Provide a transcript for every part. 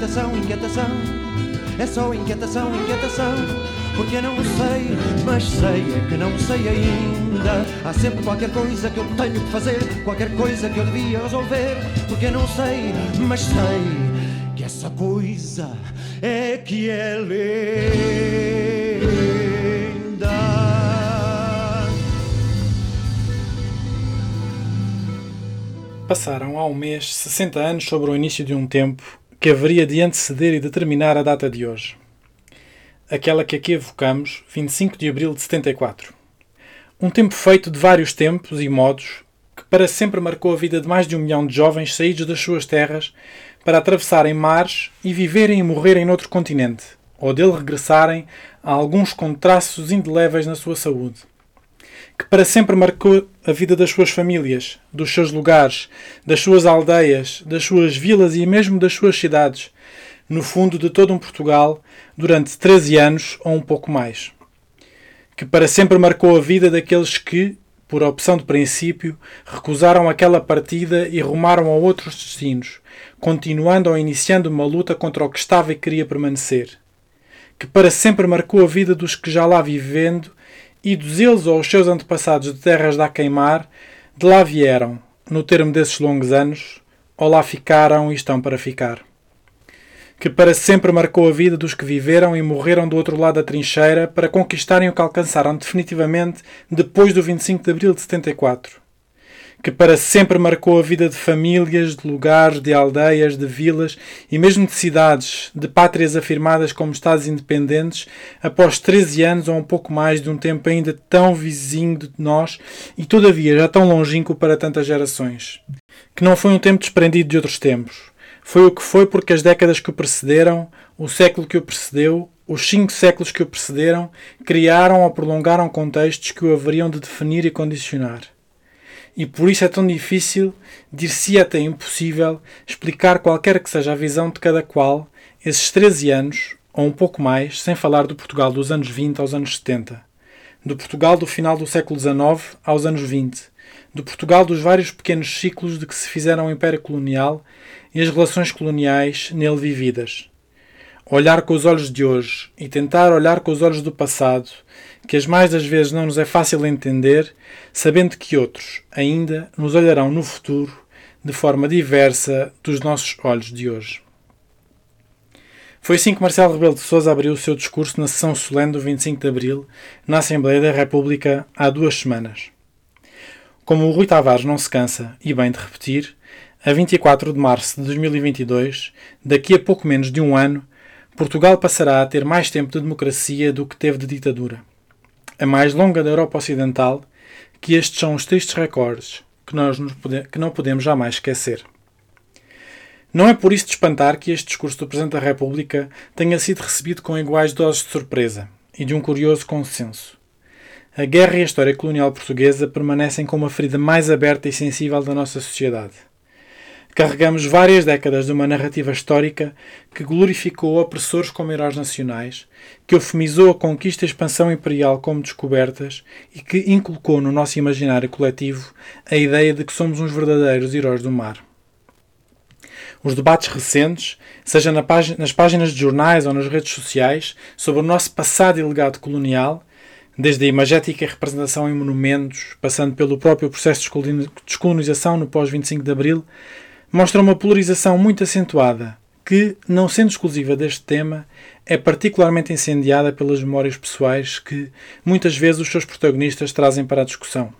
inquietação, inquietação. É só inquietação, inquietação. Porque não sei, mas sei é que não sei ainda. Há sempre qualquer coisa que eu tenho que fazer, qualquer coisa que eu devia resolver. Porque não sei, mas sei que essa coisa é que é linda. Passaram há um mês 60 anos sobre o início de um tempo que haveria de anteceder e determinar a data de hoje. Aquela que aqui evocamos, 25 de abril de 74. Um tempo feito de vários tempos e modos que para sempre marcou a vida de mais de um milhão de jovens saídos das suas terras para atravessarem mares e viverem e morrerem noutro continente, ou dele regressarem a alguns com traços indeléveis na sua saúde que para sempre marcou a vida das suas famílias, dos seus lugares, das suas aldeias, das suas vilas e mesmo das suas cidades, no fundo de todo um Portugal, durante 13 anos ou um pouco mais. Que para sempre marcou a vida daqueles que, por opção de princípio, recusaram aquela partida e rumaram a outros destinos, continuando ou iniciando uma luta contra o que estava e queria permanecer. Que para sempre marcou a vida dos que já lá vivendo Idos eles ou os seus antepassados de terras da queimar, de lá vieram, no termo desses longos anos, ou lá ficaram e estão para ficar. Que para sempre marcou a vida dos que viveram e morreram do outro lado da trincheira para conquistarem o que alcançaram definitivamente depois do 25 de abril de 74 que para sempre marcou a vida de famílias, de lugares, de aldeias, de vilas e mesmo de cidades, de pátrias afirmadas como Estados independentes, após 13 anos ou um pouco mais de um tempo ainda tão vizinho de nós e todavia já tão longínquo para tantas gerações. Que não foi um tempo desprendido de outros tempos. Foi o que foi porque as décadas que o precederam, o século que o precedeu, os cinco séculos que o precederam, criaram ou prolongaram contextos que o haveriam de definir e condicionar e por isso é tão difícil, dir-se até impossível, explicar qualquer que seja a visão de cada qual esses 13 anos, ou um pouco mais, sem falar do Portugal dos anos 20 aos anos 70, do Portugal do final do século XIX aos anos 20, do Portugal dos vários pequenos ciclos de que se fizeram o Império Colonial e as relações coloniais nele vividas. Olhar com os olhos de hoje e tentar olhar com os olhos do passado, que as mais das vezes não nos é fácil entender, sabendo que outros ainda nos olharão no futuro de forma diversa dos nossos olhos de hoje. Foi assim que Marcelo Rebelo de Sousa abriu o seu discurso na sessão solene do 25 de Abril, na Assembleia da República, há duas semanas. Como o Rui Tavares não se cansa, e bem de repetir, a 24 de março de 2022, daqui a pouco menos de um ano, Portugal passará a ter mais tempo de democracia do que teve de ditadura. A mais longa da Europa Ocidental, que estes são os tristes recordes que, nós pode que não podemos jamais esquecer. Não é por isso de espantar que este discurso do Presidente da República tenha sido recebido com iguais doses de surpresa e de um curioso consenso. A guerra e a história colonial portuguesa permanecem como a ferida mais aberta e sensível da nossa sociedade. Carregamos várias décadas de uma narrativa histórica que glorificou opressores como heróis nacionais, que eufemizou a conquista e expansão imperial como descobertas e que inculcou no nosso imaginário coletivo a ideia de que somos uns verdadeiros heróis do mar. Os debates recentes, seja nas páginas de jornais ou nas redes sociais, sobre o nosso passado e legado colonial, desde a imagética representação em monumentos, passando pelo próprio processo de descolonização no pós-25 de Abril, mostra uma polarização muito acentuada, que, não sendo exclusiva deste tema, é particularmente incendiada pelas memórias pessoais que, muitas vezes, os seus protagonistas trazem para a discussão.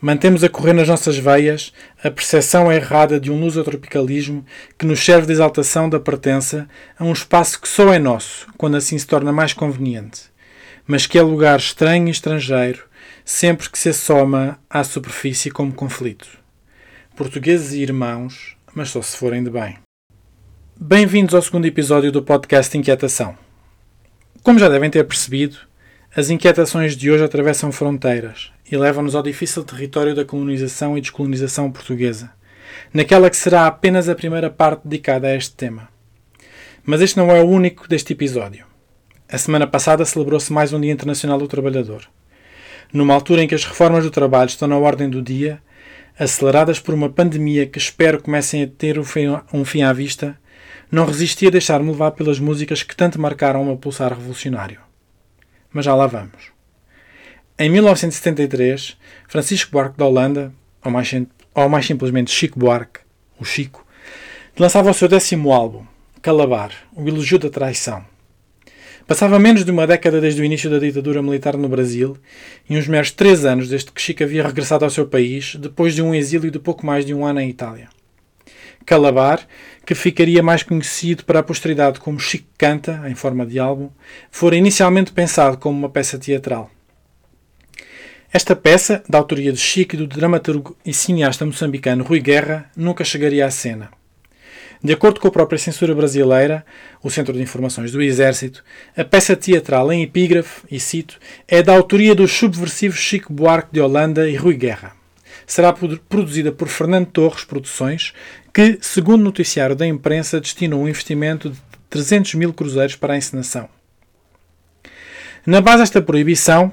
Mantemos a correr nas nossas veias a percepção errada de um lusotropicalismo que nos serve de exaltação da pertença a um espaço que só é nosso, quando assim se torna mais conveniente, mas que é lugar estranho e estrangeiro sempre que se assoma à superfície como conflito portugueses e irmãos, mas só se forem de bem. Bem-vindos ao segundo episódio do podcast Inquietação. Como já devem ter percebido, as inquietações de hoje atravessam fronteiras e levam-nos ao difícil território da colonização e descolonização portuguesa, naquela que será apenas a primeira parte dedicada a este tema. Mas este não é o único deste episódio. A semana passada celebrou-se mais um Dia Internacional do Trabalhador. Numa altura em que as reformas do trabalho estão na ordem do dia, aceleradas por uma pandemia que espero comecem a ter um fim à vista, não resisti a deixar-me levar pelas músicas que tanto marcaram o meu pulsar revolucionário. Mas já lá vamos. Em 1973, Francisco Buarque da Holanda, ou mais, ou mais simplesmente Chico Buarque, o Chico, lançava o seu décimo álbum, Calabar, o elogio da traição. Passava menos de uma década desde o início da ditadura militar no Brasil e uns meros três anos desde que Chico havia regressado ao seu país, depois de um exílio de pouco mais de um ano em Itália. Calabar, que ficaria mais conhecido para a posteridade como Chico Canta, em forma de álbum, fora inicialmente pensado como uma peça teatral. Esta peça, da autoria de Chico e do dramaturgo e cineasta moçambicano Rui Guerra, nunca chegaria à cena. De acordo com a própria censura brasileira, o Centro de Informações do Exército, a peça teatral em epígrafe, e cito, é da autoria dos subversivos Chico Buarque de Holanda e Rui Guerra. Será produzida por Fernando Torres Produções, que, segundo o noticiário da imprensa, destinou um investimento de 300 mil cruzeiros para a encenação. Na base desta proibição,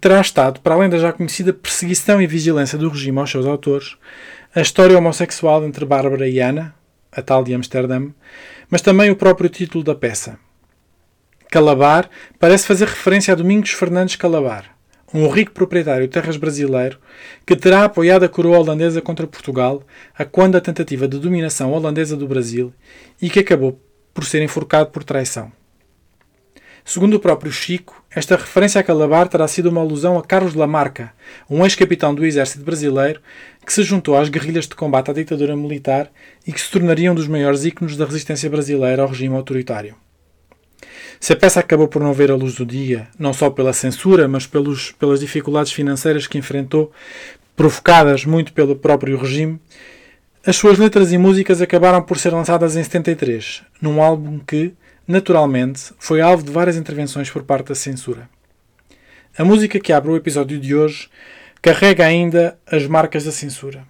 terá estado, para além da já conhecida perseguição e vigilância do regime aos seus autores, a história homossexual entre Bárbara e Ana, a tal de Amsterdã, mas também o próprio título da peça. Calabar parece fazer referência a Domingos Fernandes Calabar, um rico proprietário de terras brasileiro que terá apoiado a coroa holandesa contra Portugal a quando a tentativa de dominação holandesa do Brasil e que acabou por ser enforcado por traição. Segundo o próprio Chico, esta referência a Calabar terá sido uma alusão a Carlos Lamarca, um ex-capitão do exército brasileiro que se juntou às guerrilhas de combate à ditadura militar e que se tornaria um dos maiores ícones da resistência brasileira ao regime autoritário. Se a peça acabou por não ver a luz do dia, não só pela censura, mas pelos, pelas dificuldades financeiras que enfrentou, provocadas muito pelo próprio regime, as suas letras e músicas acabaram por ser lançadas em 73, num álbum que, naturalmente, foi alvo de várias intervenções por parte da censura. A música que abre o episódio de hoje carrega ainda as marcas da censura.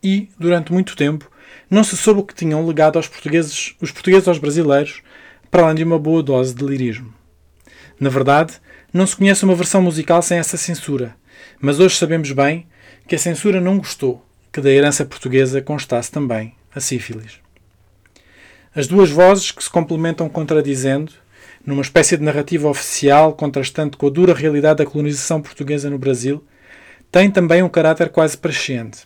E, durante muito tempo, não se soube o que tinham legado aos portugueses, os portugueses aos brasileiros, para além de uma boa dose de lirismo. Na verdade, não se conhece uma versão musical sem essa censura, mas hoje sabemos bem que a censura não gostou que da herança portuguesa constasse também a sífilis. As duas vozes que se complementam contradizendo, numa espécie de narrativa oficial contrastante com a dura realidade da colonização portuguesa no Brasil, têm também um caráter quase presciente.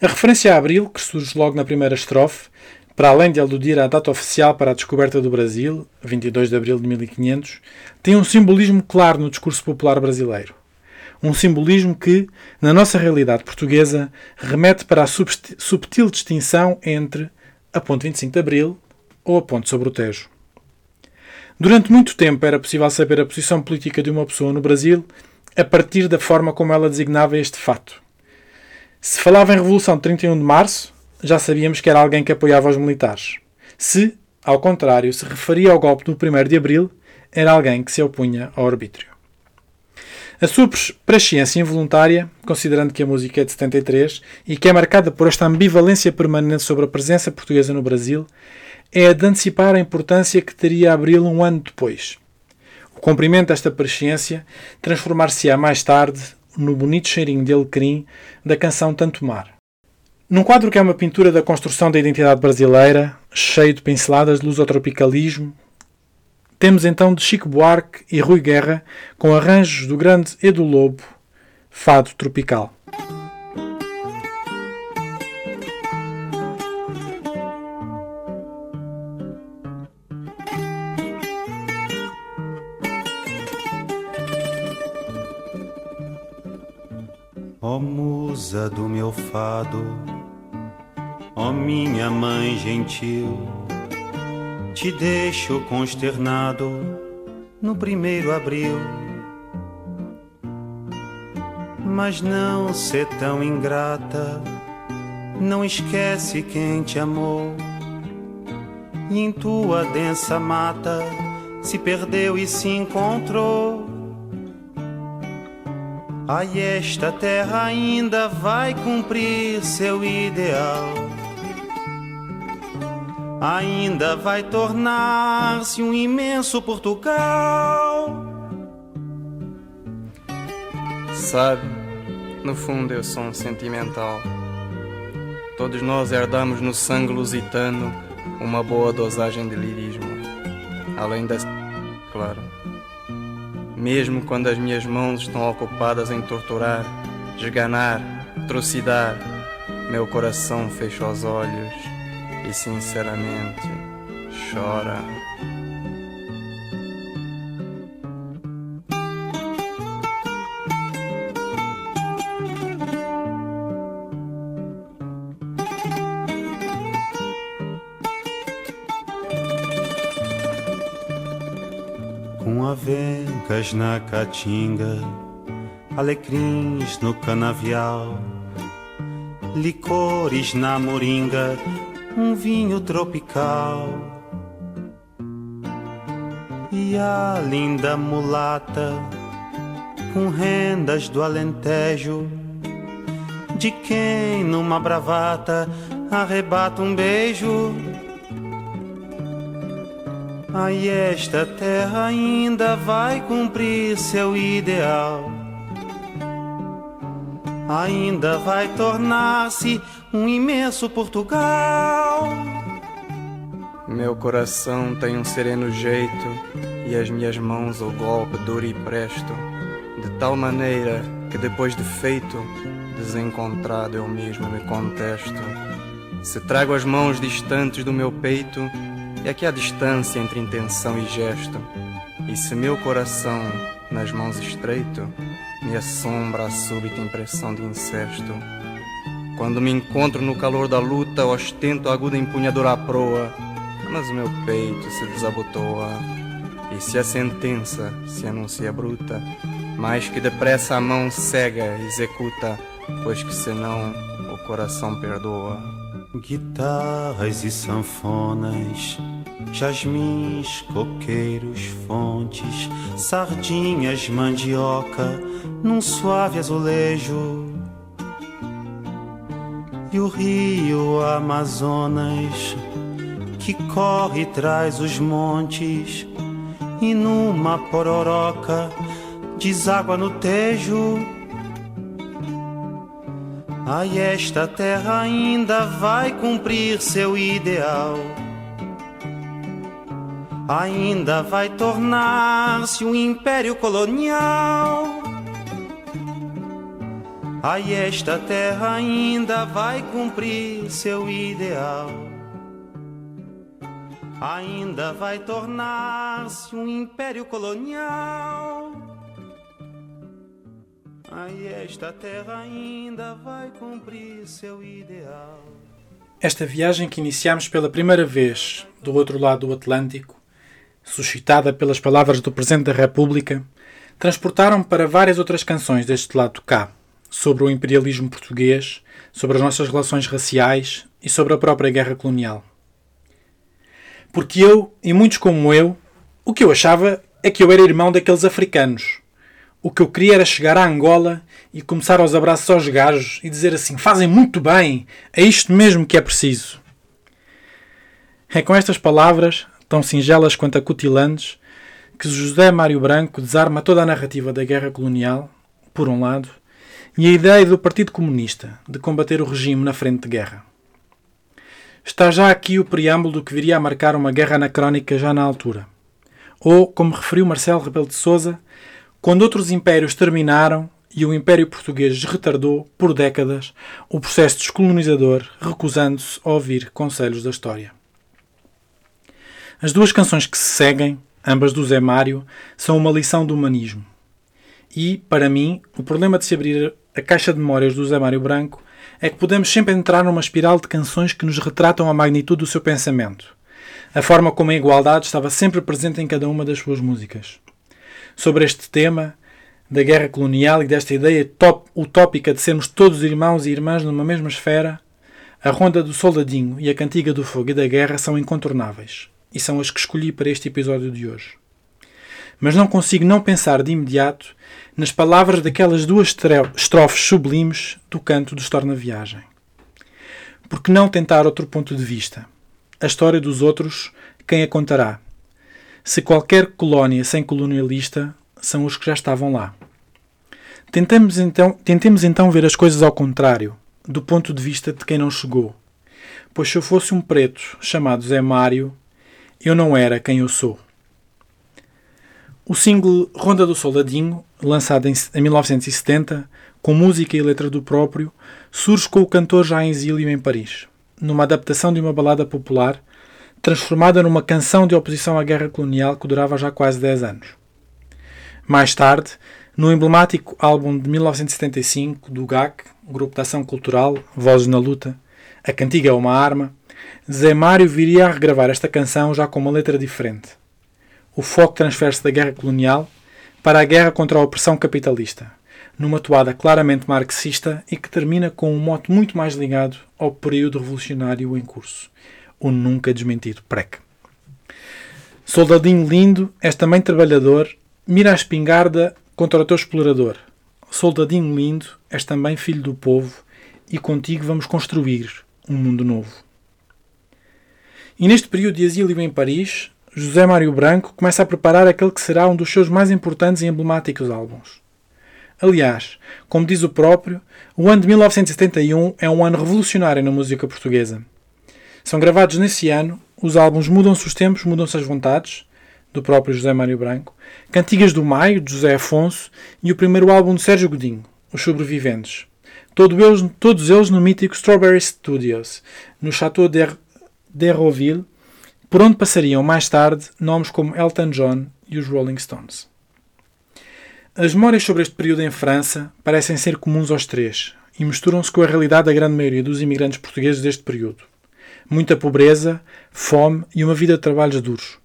A referência a Abril, que surge logo na primeira estrofe, para além de aludir à data oficial para a descoberta do Brasil, 22 de abril de 1500, tem um simbolismo claro no discurso popular brasileiro. Um simbolismo que, na nossa realidade portuguesa, remete para a subtil distinção entre a ponte 25 de Abril ou a ponte sobre o Tejo. Durante muito tempo era possível saber a posição política de uma pessoa no Brasil a partir da forma como ela designava este fato. Se falava em Revolução de 31 de Março, já sabíamos que era alguém que apoiava os militares. Se, ao contrário, se referia ao golpe do 1 de Abril, era alguém que se opunha ao arbítrio. A sua presciência involuntária, considerando que a música é de 73 e que é marcada por esta ambivalência permanente sobre a presença portuguesa no Brasil, é a de antecipar a importância que teria Abril um ano depois. O cumprimento desta presciência transformar-se-á mais tarde no bonito cheirinho de alecrim da canção Tanto Mar. Num quadro que é uma pintura da construção da identidade brasileira, cheio de pinceladas de lusotropicalismo, temos então de Chico Buarque e Rui Guerra, com arranjos do grande Edu Lobo, Fado Tropical. Ó oh, musa do meu fado, ó oh, minha mãe gentil te deixo consternado no primeiro abril. Mas não ser tão ingrata, não esquece quem te amou. E em tua densa mata se perdeu e se encontrou. Ai, esta terra ainda vai cumprir seu ideal ainda vai tornar-se um imenso Portugal. Sabe, no fundo eu sou um sentimental. Todos nós herdamos no sangue lusitano uma boa dosagem de lirismo, além da claro. Mesmo quando as minhas mãos estão ocupadas em torturar, esganar, trucidar, meu coração fecha os olhos e sinceramente chora. Com avencas na caatinga, alecrins no canavial, licores na moringa, um vinho tropical. E a linda mulata, com rendas do alentejo, de quem numa bravata arrebata um beijo. Ai, esta terra ainda vai cumprir seu ideal. Ainda vai tornar-se um imenso Portugal. Meu coração tem um sereno jeito e as minhas mãos o golpe duro e presto, de tal maneira que depois de feito, desencontrado eu mesmo me contesto. Se trago as mãos distantes do meu peito, é que há distância entre intenção e gesto. E se meu coração nas mãos estreito, me assombra a súbita impressão de incesto. Quando me encontro no calor da luta, ostento a aguda empunhadura à proa, mas meu peito se desabotoa. E se a sentença se anuncia bruta, mais que depressa a mão cega executa, pois que senão o coração perdoa. Guitarras e sanfonas, jasmins, coqueiros, fontes, sardinhas, mandioca, num suave azulejo. E o rio Amazonas, que corre traz os montes, e numa pororoca deságua no tejo. Ai, esta terra ainda vai cumprir seu ideal. Ainda vai tornar-se um império colonial. Ai, esta terra ainda vai cumprir seu ideal. Ainda vai tornar-se um império colonial. Ai, esta terra ainda vai cumprir seu ideal. Esta viagem que iniciamos pela primeira vez do outro lado do Atlântico, suscitada pelas palavras do Presidente da República, transportaram para várias outras canções deste lado cá, sobre o imperialismo português, sobre as nossas relações raciais e sobre a própria guerra colonial. Porque eu, e muitos como eu, o que eu achava é que eu era irmão daqueles africanos. O que eu queria era chegar a Angola e começar aos abraços aos gajos e dizer assim: fazem muito bem, é isto mesmo que é preciso. É com estas palavras, tão singelas quanto acutilantes, que José Mário Branco desarma toda a narrativa da guerra colonial, por um lado, e a ideia do Partido Comunista de combater o regime na frente de guerra. Está já aqui o preâmbulo do que viria a marcar uma guerra anacrónica já na altura. Ou, como referiu Marcelo Rebelo de Sousa, quando outros impérios terminaram e o Império Português retardou, por décadas, o processo descolonizador, recusando-se a ouvir conselhos da história. As duas canções que se seguem, ambas do Zé Mário, são uma lição do humanismo. E, para mim, o problema de se abrir a caixa de memórias do Zé Mário Branco é que podemos sempre entrar numa espiral de canções que nos retratam a magnitude do seu pensamento, a forma como a igualdade estava sempre presente em cada uma das suas músicas. Sobre este tema, da guerra colonial e desta ideia top, utópica de sermos todos irmãos e irmãs numa mesma esfera, a Ronda do Soldadinho e a Cantiga do Fogo e da Guerra são incontornáveis, e são as que escolhi para este episódio de hoje. Mas não consigo não pensar de imediato nas palavras daquelas duas estrofes sublimes do canto do Estorna Viagem. Por que não tentar outro ponto de vista? A história dos outros, quem a contará? Se qualquer colónia sem colonialista são os que já estavam lá. Tentemos então, tentemos então ver as coisas ao contrário, do ponto de vista de quem não chegou. pois se eu fosse um preto chamado Zé Mário, eu não era quem eu sou. O single Ronda do Soldadinho, lançado em 1970, com música e letra do próprio, surge com o cantor já em exílio em Paris, numa adaptação de uma balada popular, transformada numa canção de oposição à guerra colonial que durava já quase 10 anos. Mais tarde, no emblemático álbum de 1975 do GAC, Grupo de Ação Cultural, Vozes na Luta, A Cantiga é uma Arma, Zé Mário viria a regravar esta canção já com uma letra diferente. O foco transfere-se da guerra colonial para a guerra contra a opressão capitalista, numa toada claramente marxista e que termina com um mote muito mais ligado ao período revolucionário em curso, o nunca desmentido PREC. Soldadinho lindo, és também trabalhador, mira a espingarda contra o teu explorador. Soldadinho lindo, és também filho do povo e contigo vamos construir um mundo novo. E neste período de exílio em Paris, José Mário Branco começa a preparar aquele que será um dos seus mais importantes e emblemáticos álbuns. Aliás, como diz o próprio, o ano de 1971 é um ano revolucionário na música portuguesa. São gravados nesse ano os álbuns Mudam-se os Tempos, Mudam-se as Vontades, do próprio José Mário Branco, Cantigas do Maio, de José Afonso, e o primeiro álbum de Sérgio Godinho, Os Sobreviventes. Todos eles, todos eles no mítico Strawberry Studios, no Chateau d'Hérouville, por onde passariam mais tarde nomes como Elton John e os Rolling Stones. As memórias sobre este período em França parecem ser comuns aos três e misturam-se com a realidade da grande maioria dos imigrantes portugueses deste período. Muita pobreza, fome e uma vida de trabalhos duros.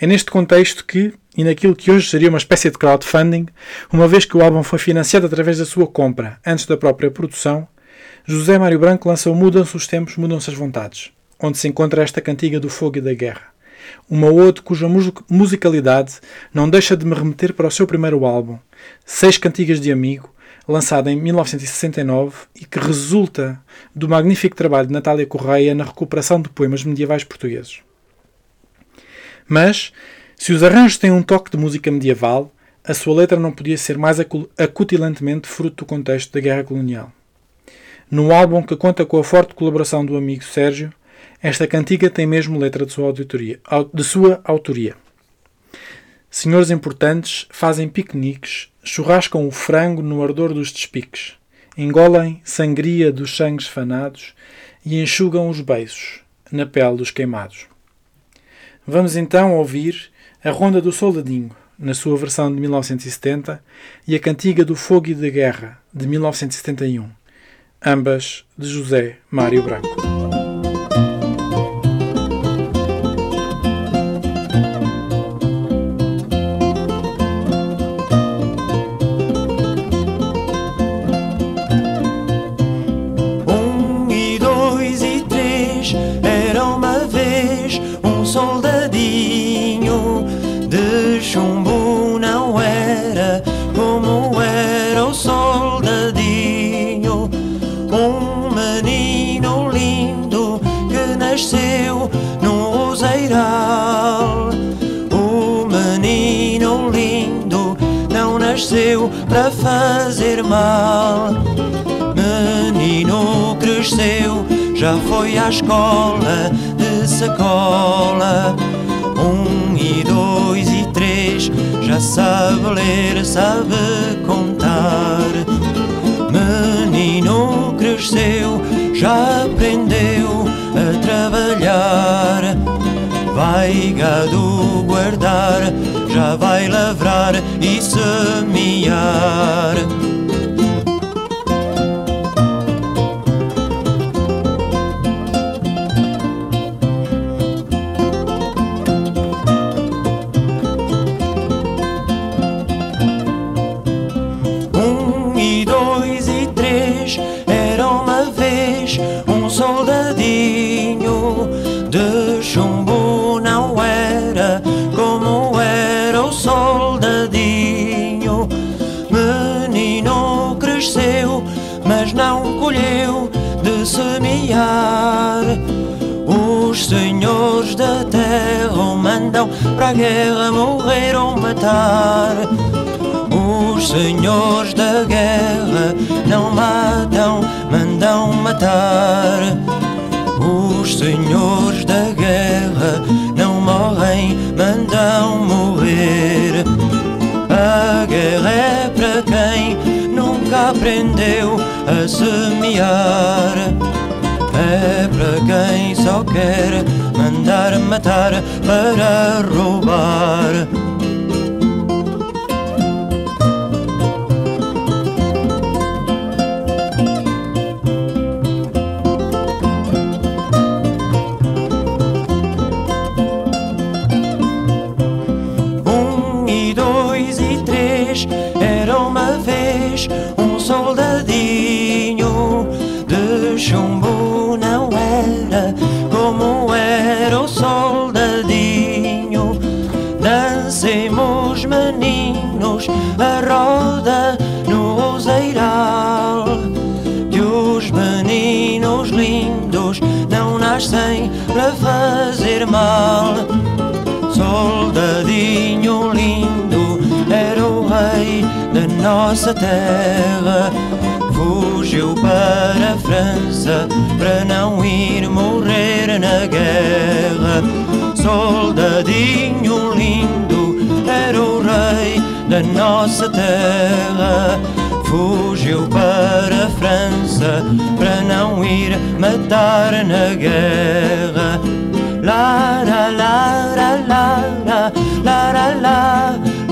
É neste contexto que, e naquilo que hoje seria uma espécie de crowdfunding, uma vez que o álbum foi financiado através da sua compra, antes da própria produção, José Mário Branco lança o Mudam-se os Tempos, Mudam-se as Vontades, onde se encontra esta cantiga do fogo e da guerra. Uma ode cuja musicalidade não deixa de me remeter para o seu primeiro álbum, Seis Cantigas de Amigo, lançado em 1969 e que resulta do magnífico trabalho de Natália Correia na recuperação de poemas medievais portugueses. Mas, se os arranjos têm um toque de música medieval, a sua letra não podia ser mais acutilantemente fruto do contexto da guerra colonial. No álbum que conta com a forte colaboração do amigo Sérgio, esta cantiga tem mesmo letra de sua, auditoria, de sua autoria. Senhores importantes fazem piqueniques, churrascam o frango no ardor dos despiques, engolem sangria dos sangues fanados e enxugam os beiços na pele dos queimados. Vamos então ouvir a Ronda do Soldadinho, na sua versão de 1970, e a Cantiga do Fogo e da Guerra, de 1971, ambas de José Mário Branco. À escola de sacola. Um e dois e três, já sabe ler, sabe contar. Menino cresceu, já aprendeu a trabalhar. Vai gado guardar já vai lavrar e semear. Matar. Os senhores da guerra não matam, mandam matar. Os senhores da guerra não morrem, mandam morrer. A guerra é para quem nunca aprendeu a semear. É para quem só quer mandar matar para roubar. era uma vez um soldadinho de chumbo, não era como era o soldadinho. Dancemos, meninos, a roda no oseiral. Que os meninos lindos não nascem para fazer mal. Nossa terra. Fugiu para a França para não ir morrer na guerra. Soldadinho lindo era o rei da nossa terra fugiu para a França para não ir matar na guerra. La la la la la la la la la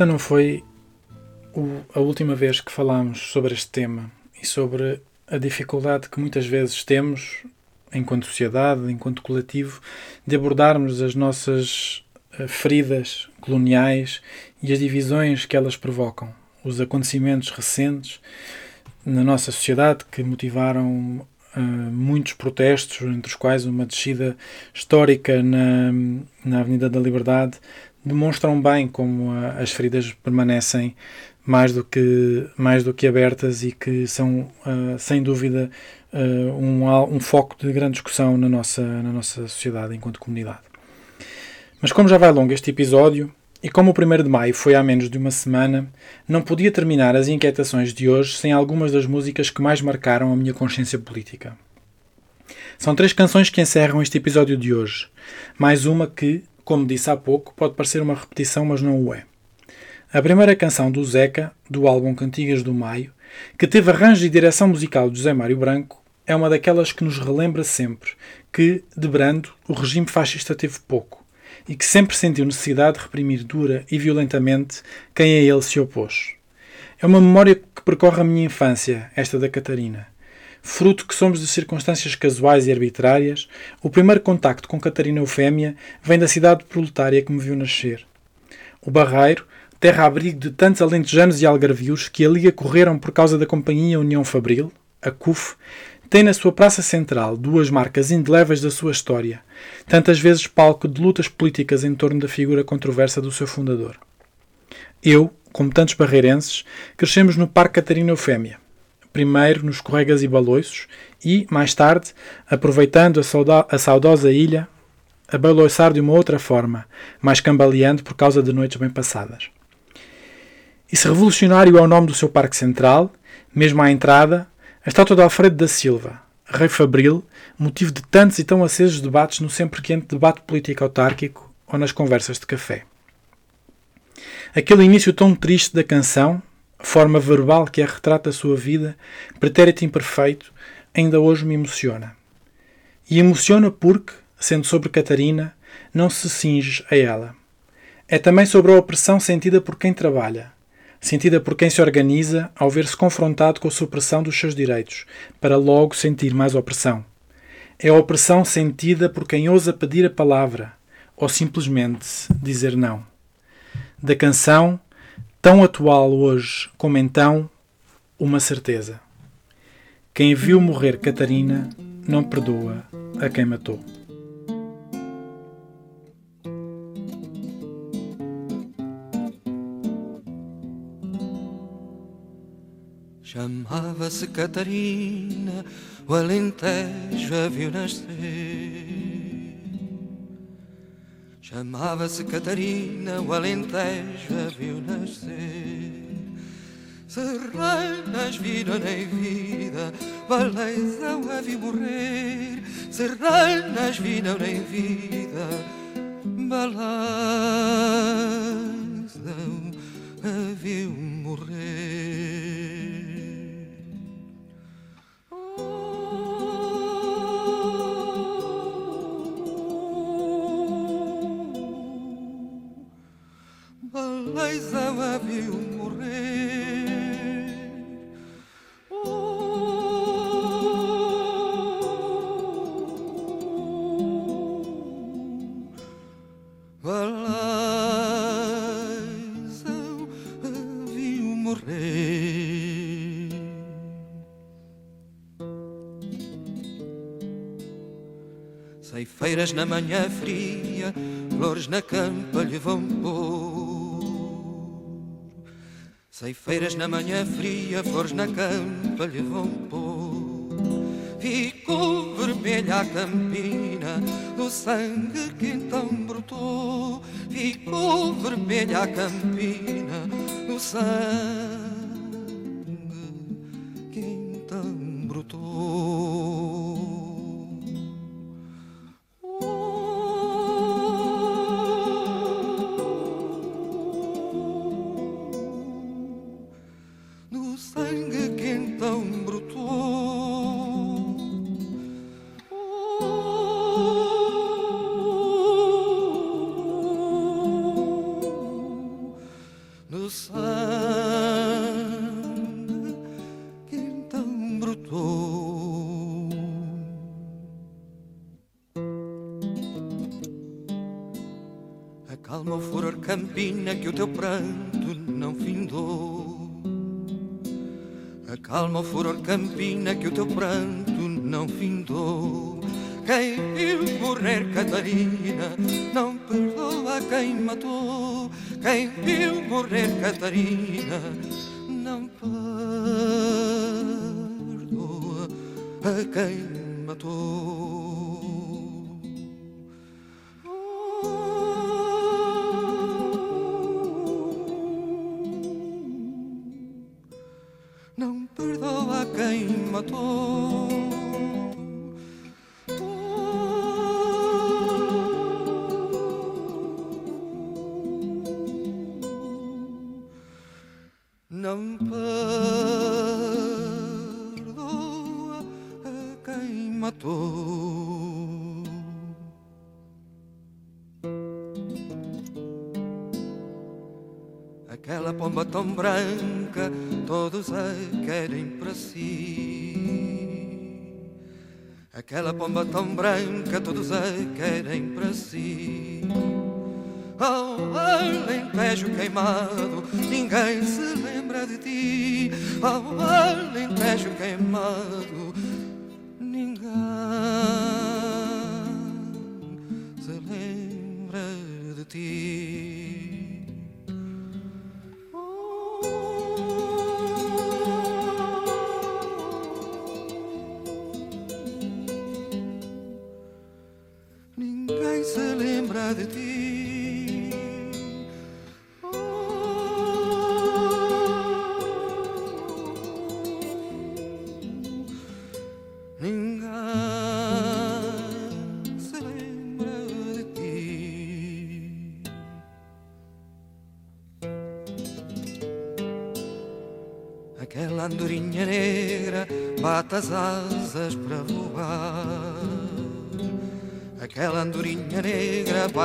Esta não foi o- a última vez que falámos sobre este tema e sobre a dificuldade que muitas vezes temos enquanto sociedade, enquanto coletivo, de abordarmos as nossas eh, feridas coloniais e as divisões que elas provocam, os acontecimentos recentes na nossa sociedade que motivaram uh, muitos protestos, entre os quais uma descida histórica na, na Avenida da Liberdade, demonstram bem como uh, as feridas permanecem mais do que mais do que abertas e que são uh, sem dúvida um, um foco de grande discussão na nossa na nossa sociedade enquanto comunidade. Mas como já vai longo este episódio, e como o 1 de maio foi há menos de uma semana, não podia terminar as inquietações de hoje sem algumas das músicas que mais marcaram a minha consciência política. São três canções que encerram este episódio de hoje, mais uma que, como disse há pouco, pode parecer uma repetição, mas não o é. A primeira canção do Zeca, do álbum Cantigas do Maio, que teve arranjo e direção musical de José Mário Branco, é uma daquelas que nos relembra sempre que, de brando, o regime fascista teve pouco e que sempre sentiu necessidade de reprimir dura e violentamente quem a ele se opôs. É uma memória que percorre a minha infância, esta da Catarina. Fruto que somos de circunstâncias casuais e arbitrárias, o primeiro contacto com Catarina Eufémia vem da cidade proletária que me viu nascer. O Barreiro, terra-abrigo de tantos alentejanos e algarvios que ali acorreram por causa da Companhia União Fabril, a CUF, tem na sua praça central duas marcas indeléveis da sua história, tantas vezes palco de lutas políticas em torno da figura controversa do seu fundador. Eu, como tantos barreirenses, crescemos no Parque Catarina Eufémia, primeiro nos Corregas e Baloiços e, mais tarde, aproveitando a, a saudosa ilha, a baloiçar de uma outra forma, mais cambaleando por causa de noites bem passadas. E se revolucionário é o nome do seu Parque Central, mesmo à entrada, a estátua de Alfredo da Silva, rei fabril, motivo de tantos e tão acesos debates no sempre quente debate político autárquico ou nas conversas de café. Aquele início tão triste da canção, a forma verbal que a retrata a sua vida, pretérito imperfeito, ainda hoje me emociona. E emociona porque, sendo sobre Catarina, não se cinge a ela. É também sobre a opressão sentida por quem trabalha, sentida por quem se organiza ao ver-se confrontado com a supressão dos seus direitos, para logo sentir mais opressão. É a opressão sentida por quem ousa pedir a palavra, ou simplesmente dizer não. Da canção, tão atual hoje como então, uma certeza. Quem viu morrer Catarina não perdoa a quem matou. Chamava-se Catarina, o Alentejo a viu nascer. Chamava-se Catarina, o Alentejo a viu nascer. Serranas viram em vida, Baleizão a viu morrer. Serranas viram em vida, Baleizão a viu morrer. Ceifeiras na manhã fria, flores na campa lhe vão pôr. Ceifeiras na manhã fria, flores na campa lhe vão pôr. Ficou vermelha a campina do sangue que então brotou. Ficou vermelha a campina do sangue campina que o teu pranto não findou. Acalma o furor campina que o teu pranto não findou. Quem viu morrer Catarina não perdoa quem matou. Quem viu morrer Catarina não perdoa a quem matou. Aquela pomba tão branca, todos a querem para si. Aquela pomba tão branca, todos a querem para si. Oh, Alentejo queimado, ninguém se lembra de ti. Oh, Alentejo queimado,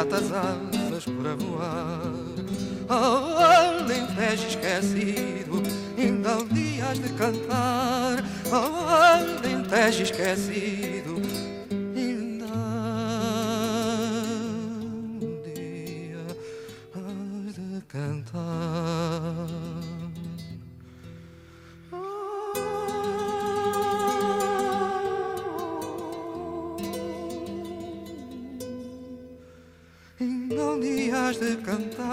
atrasado has de cantar.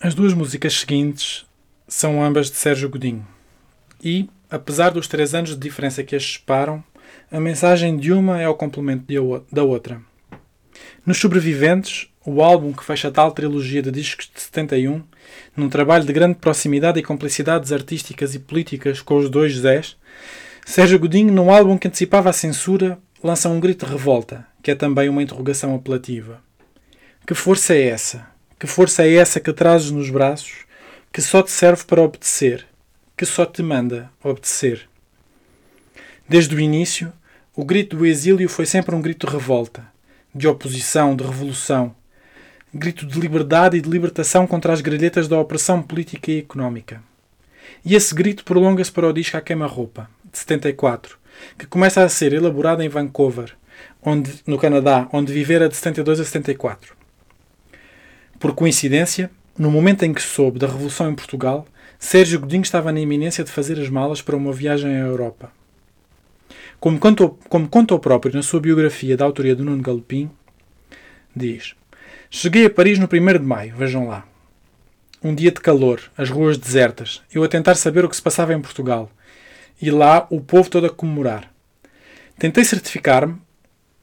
As duas músicas seguintes são ambas de Sérgio Godinho. E, apesar dos três anos de diferença que as separam, a mensagem de uma é o complemento da outra. Nos Sobreviventes, o álbum que fecha tal trilogia de discos de 71, num trabalho de grande proximidade e complicidades artísticas e políticas com os dois Zés, Sérgio Godinho, num álbum que antecipava a censura, lança um grito de revolta, que é também uma interrogação apelativa. Que força é essa? Que força é essa que trazes nos braços, que só te serve para obedecer, que só te manda obedecer? Desde o início, o grito do exílio foi sempre um grito de revolta, de oposição, de revolução, grito de liberdade e de libertação contra as grelhetas da opressão política e económica. E esse grito prolonga-se para o disco A Queima-Roupa, de 74, que começa a ser elaborado em Vancouver, onde, no Canadá, onde vivera de 72 a 74. Por coincidência, no momento em que soube da Revolução em Portugal, Sérgio Godinho estava na iminência de fazer as malas para uma viagem à Europa. Como contou, como contou próprio na sua biografia da autoria de Nuno Galopim, diz: Cheguei a Paris no 1 de maio, vejam lá. Um dia de calor, as ruas desertas, eu a tentar saber o que se passava em Portugal. E lá o povo todo a comemorar. Tentei certificar-me,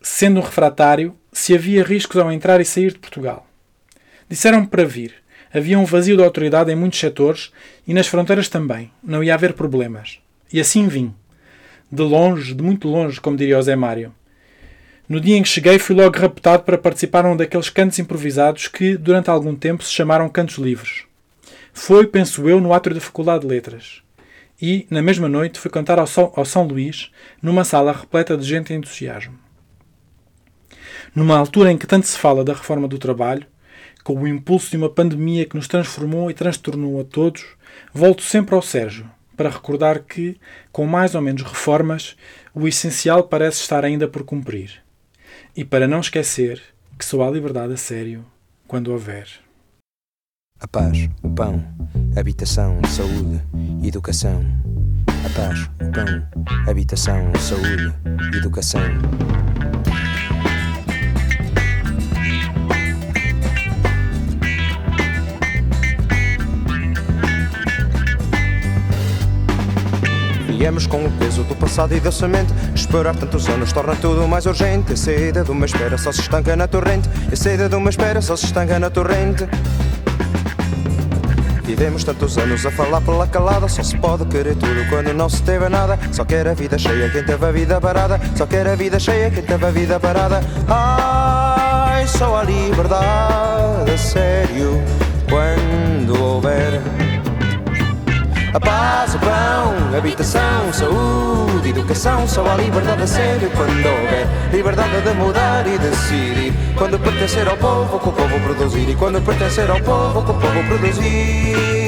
sendo um refratário, se havia riscos ao entrar e sair de Portugal. Disseram-me para vir. Havia um vazio de autoridade em muitos setores e nas fronteiras também. Não ia haver problemas. E assim vim. De longe, de muito longe, como diria o Zé Mário. No dia em que cheguei, fui logo raptado para participar num daqueles cantos improvisados que, durante algum tempo, se chamaram cantos livres. Foi, penso eu, no átrio da Faculdade de Letras. E, na mesma noite, fui cantar ao São, ao São Luís, numa sala repleta de gente em entusiasmo. Numa altura em que tanto se fala da reforma do trabalho, com o impulso de uma pandemia que nos transformou e transtornou a todos, volto sempre ao Sérgio para recordar que, com mais ou menos reformas, o essencial parece estar ainda por cumprir. E para não esquecer que só há liberdade a sério quando houver. A paz, o pão, habitação, saúde, educação. A paz, o pão, habitação, saúde, educação. Viemos com o peso do passado e da semente Esperar tantos anos torna tudo mais urgente. A saída de uma espera só se estanca na torrente. A saída de uma espera só se estanca na torrente. Vivemos tantos anos a falar pela calada. Só se pode querer tudo quando não se teve nada. Só quer a vida cheia quem teve a vida parada. Só quer a vida cheia quem teve a vida parada. Ai, só a liberdade a sério Quando houver a paz, o pão, habitação, saúde, educação, só há liberdade a sério quando houver liberdade de mudar e decidir. Quando pertencer ao povo, que o povo produzir. E quando pertencer ao povo, que o povo produzir.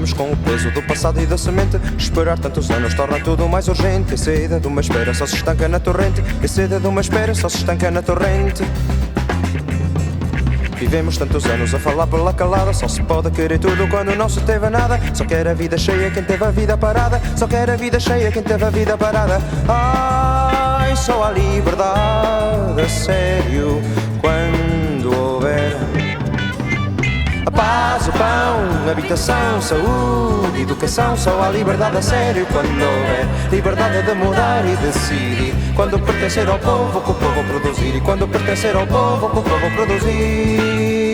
Viemos com o peso do passado e da semente Esperar tantos anos torna tudo mais urgente. A saída de uma espera só se estanca na torrente. A saída de uma espera só se estanca na torrente. Vivemos tantos anos a falar pela calada. Só se pode querer tudo quando não se teve nada. Só quer a vida cheia quem teve a vida parada. Só quer a vida cheia quem teve a vida parada. Ai, só a liberdade a sério. Quando houver paz, o pão, habitação, saúde, educação, só há liberdade a sério quando houver liberdade de mudar e decidir. Quando pertencer ao povo, que o povo produzir. E quando pertencer ao povo, que o povo produzir.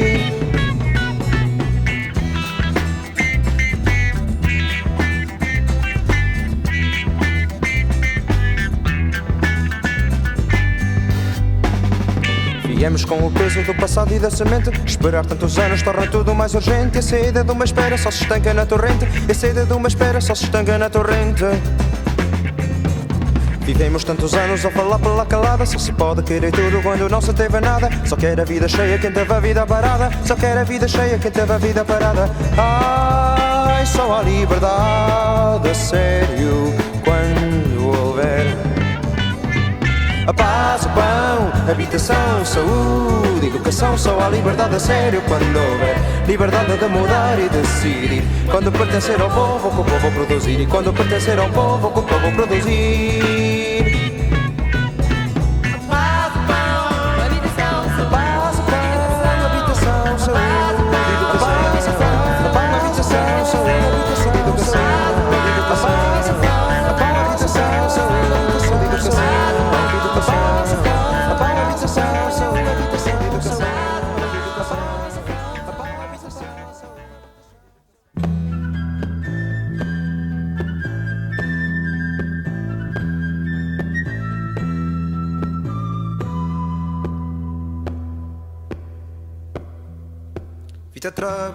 Viemos com o peso do passado e da semente. Esperar tantos anos torna tudo mais urgente. E a saída de uma espera só se estanca na torrente. E a saída de uma espera só se estanca na torrente. Vivemos tantos anos a falar pela calada. Só se pode querer tudo quando não se teve nada. Só quer a vida cheia quem teve a vida parada. Só quer a vida cheia quem teve a vida parada. Ai, só a liberdade a sério. Quando a paz, o pão, habitação, saúde, educação, só há liberdade a sério quando houver liberdade de mudar e decidir. Quando pertencer ao povo, que o povo produzir. E quando pertencer ao povo, que o povo produzir.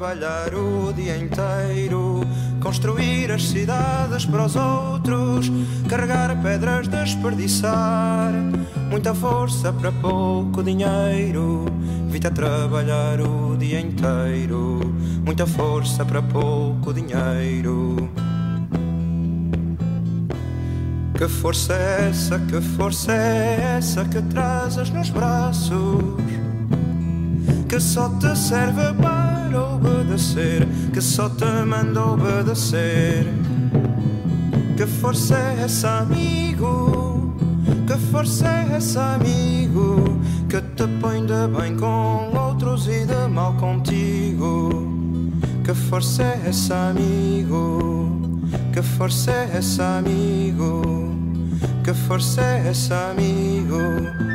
Trabalhar o dia inteiro, construir as cidades para os outros, carregar pedras, desperdiçar, muita força para pouco dinheiro. Vi-te a trabalhar o dia inteiro, muita força para pouco dinheiro. Que força é essa, que força é essa que trazes nos braços? que só te serve para obedecer, que só te manda obedecer. Que força é essa, amigo? Que força é essa, amigo? Que te põe de bem com outros e de mal contigo. Que força é essa, amigo? Que força é essa, amigo? Que força é essa, amigo?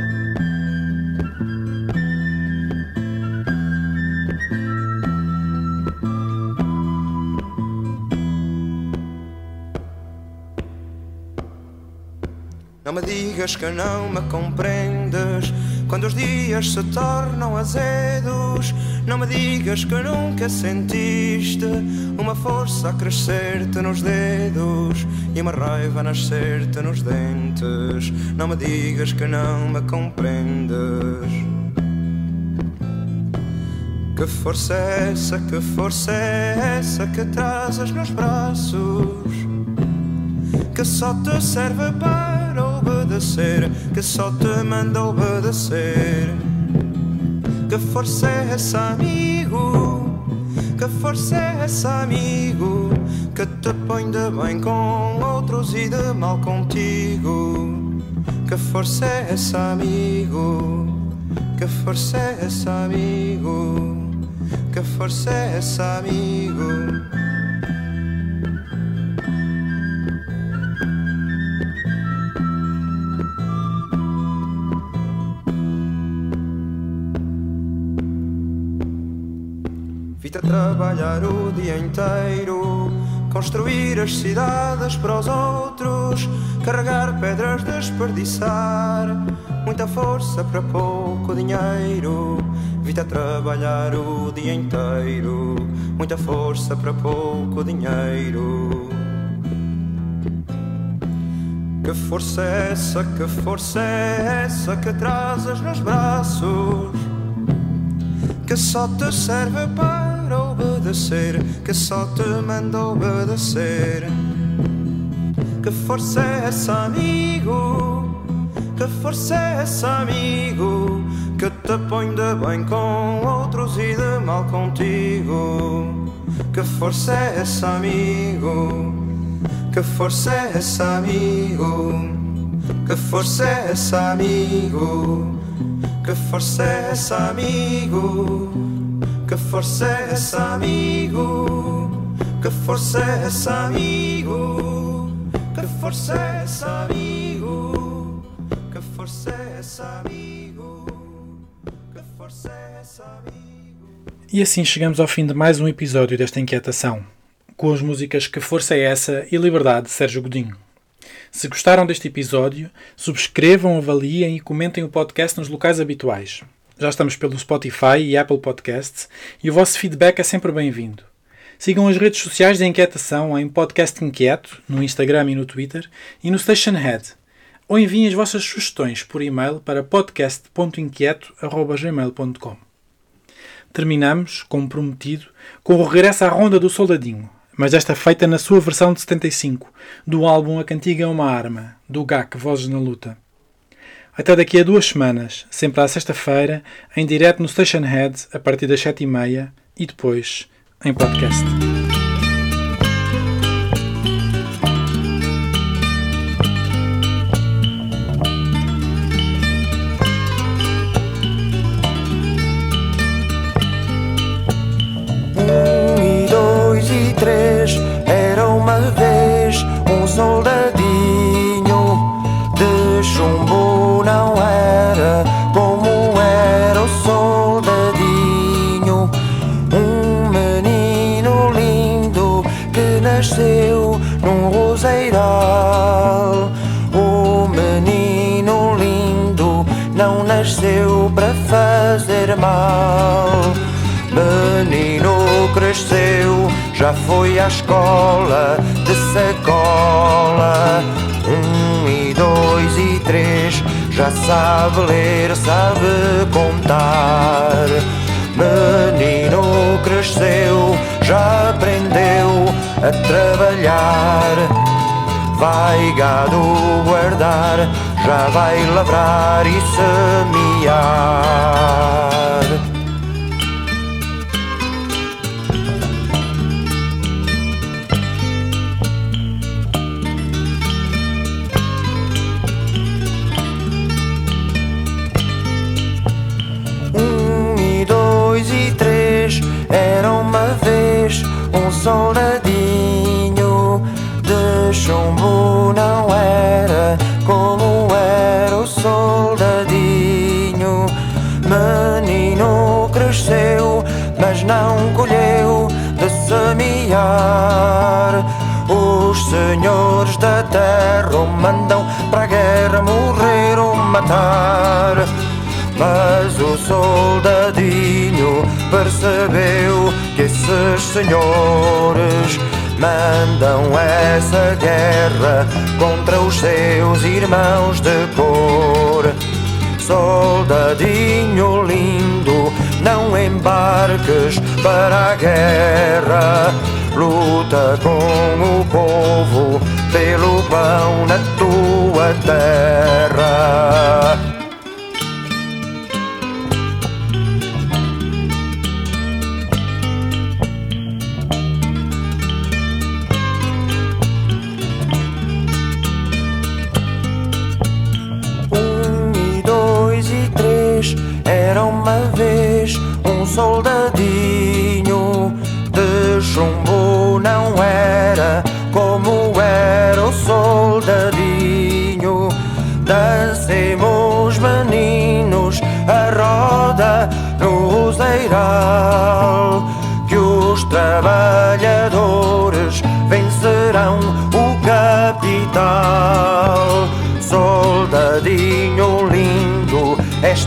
Não me digas que não me compreendes, quando os dias se tornam azedos. Não me digas que nunca sentiste uma força a crescer-te nos dedos e uma raiva a nascer-te nos dentes. Não me digas que não me compreendes. Que força é essa, que força é essa que trazes nos braços? Que só te serve para obedecer, que só te manda obedecer. Que força é essa, amigo? Que força é essa, amigo? Que te põe de bem com outros e de mal contigo. Que força é essa, amigo? Que força é essa, amigo? Que força é essa, amigo? Trabalhar o dia inteiro, construir as cidades para os outros, carregar pedras, desperdiçar, muita força para pouco dinheiro. Vi-te a trabalhar o dia inteiro, muita força para pouco dinheiro. Que força é essa, que força é essa que trazes nos braços? Que só te serve para obedecer, que só te manda obedecer. Que força é essa, amigo? Que força é essa, amigo? Que te põe de bem com outros e de mal contigo. Que força é essa, amigo? Que força é essa, amigo? Que força é essa, amigo? Que força é essa, amigo? Que força é essa, amigo? Que força é essa, amigo? Que força é essa, amigo? Que força é essa, amigo? Que força é essa, amigo? E assim chegamos ao fim de mais um episódio desta inquietação, com as músicas Que Força é Essa e Liberdade de Sérgio Godinho. Se gostaram deste episódio, subscrevam, avaliem e comentem o podcast nos locais habituais. Já estamos pelo Spotify e Apple Podcasts e o vosso feedback é sempre bem-vindo. Sigam as redes sociais da Inquietação em Podcast Inquieto, no Instagram e no Twitter, e no Station Head. Ou enviem as vossas sugestões por e-mail para podcast.inquieto.gmail.com Terminamos, como prometido, com o regresso à Ronda do Soldadinho, mas esta feita na sua versão de 75, do álbum A Cantiga é uma Arma, do GAC Vozes na Luta. Até daqui a duas semanas, sempre à sexta-feira, em direto no Station Head, a partir das sete e meia, e depois em podcast. Sabe ler, sabe contar. Menino cresceu, já aprendeu a trabalhar. Vai gado guardar, já vai lavrar e semear. Soldadinho de chumbo não era como era o soldadinho. Menino cresceu mas não colheu de semear. Os senhores da terra o mandam para a guerra morrer ou matar. Mas o soldadinho percebeu esses senhores mandam essa guerra contra os seus irmãos de cor. Soldadinho lindo, não embarques para a guerra. Luta com o povo pelo pão na tua terra.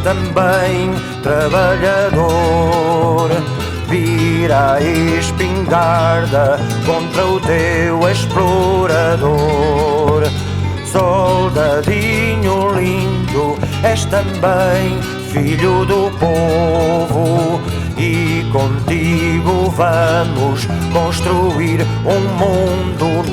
Também trabalhador. Vira a espingarda contra o teu explorador. Soldadinho lindo, és também filho do povo. E contigo vamos construir um mundo.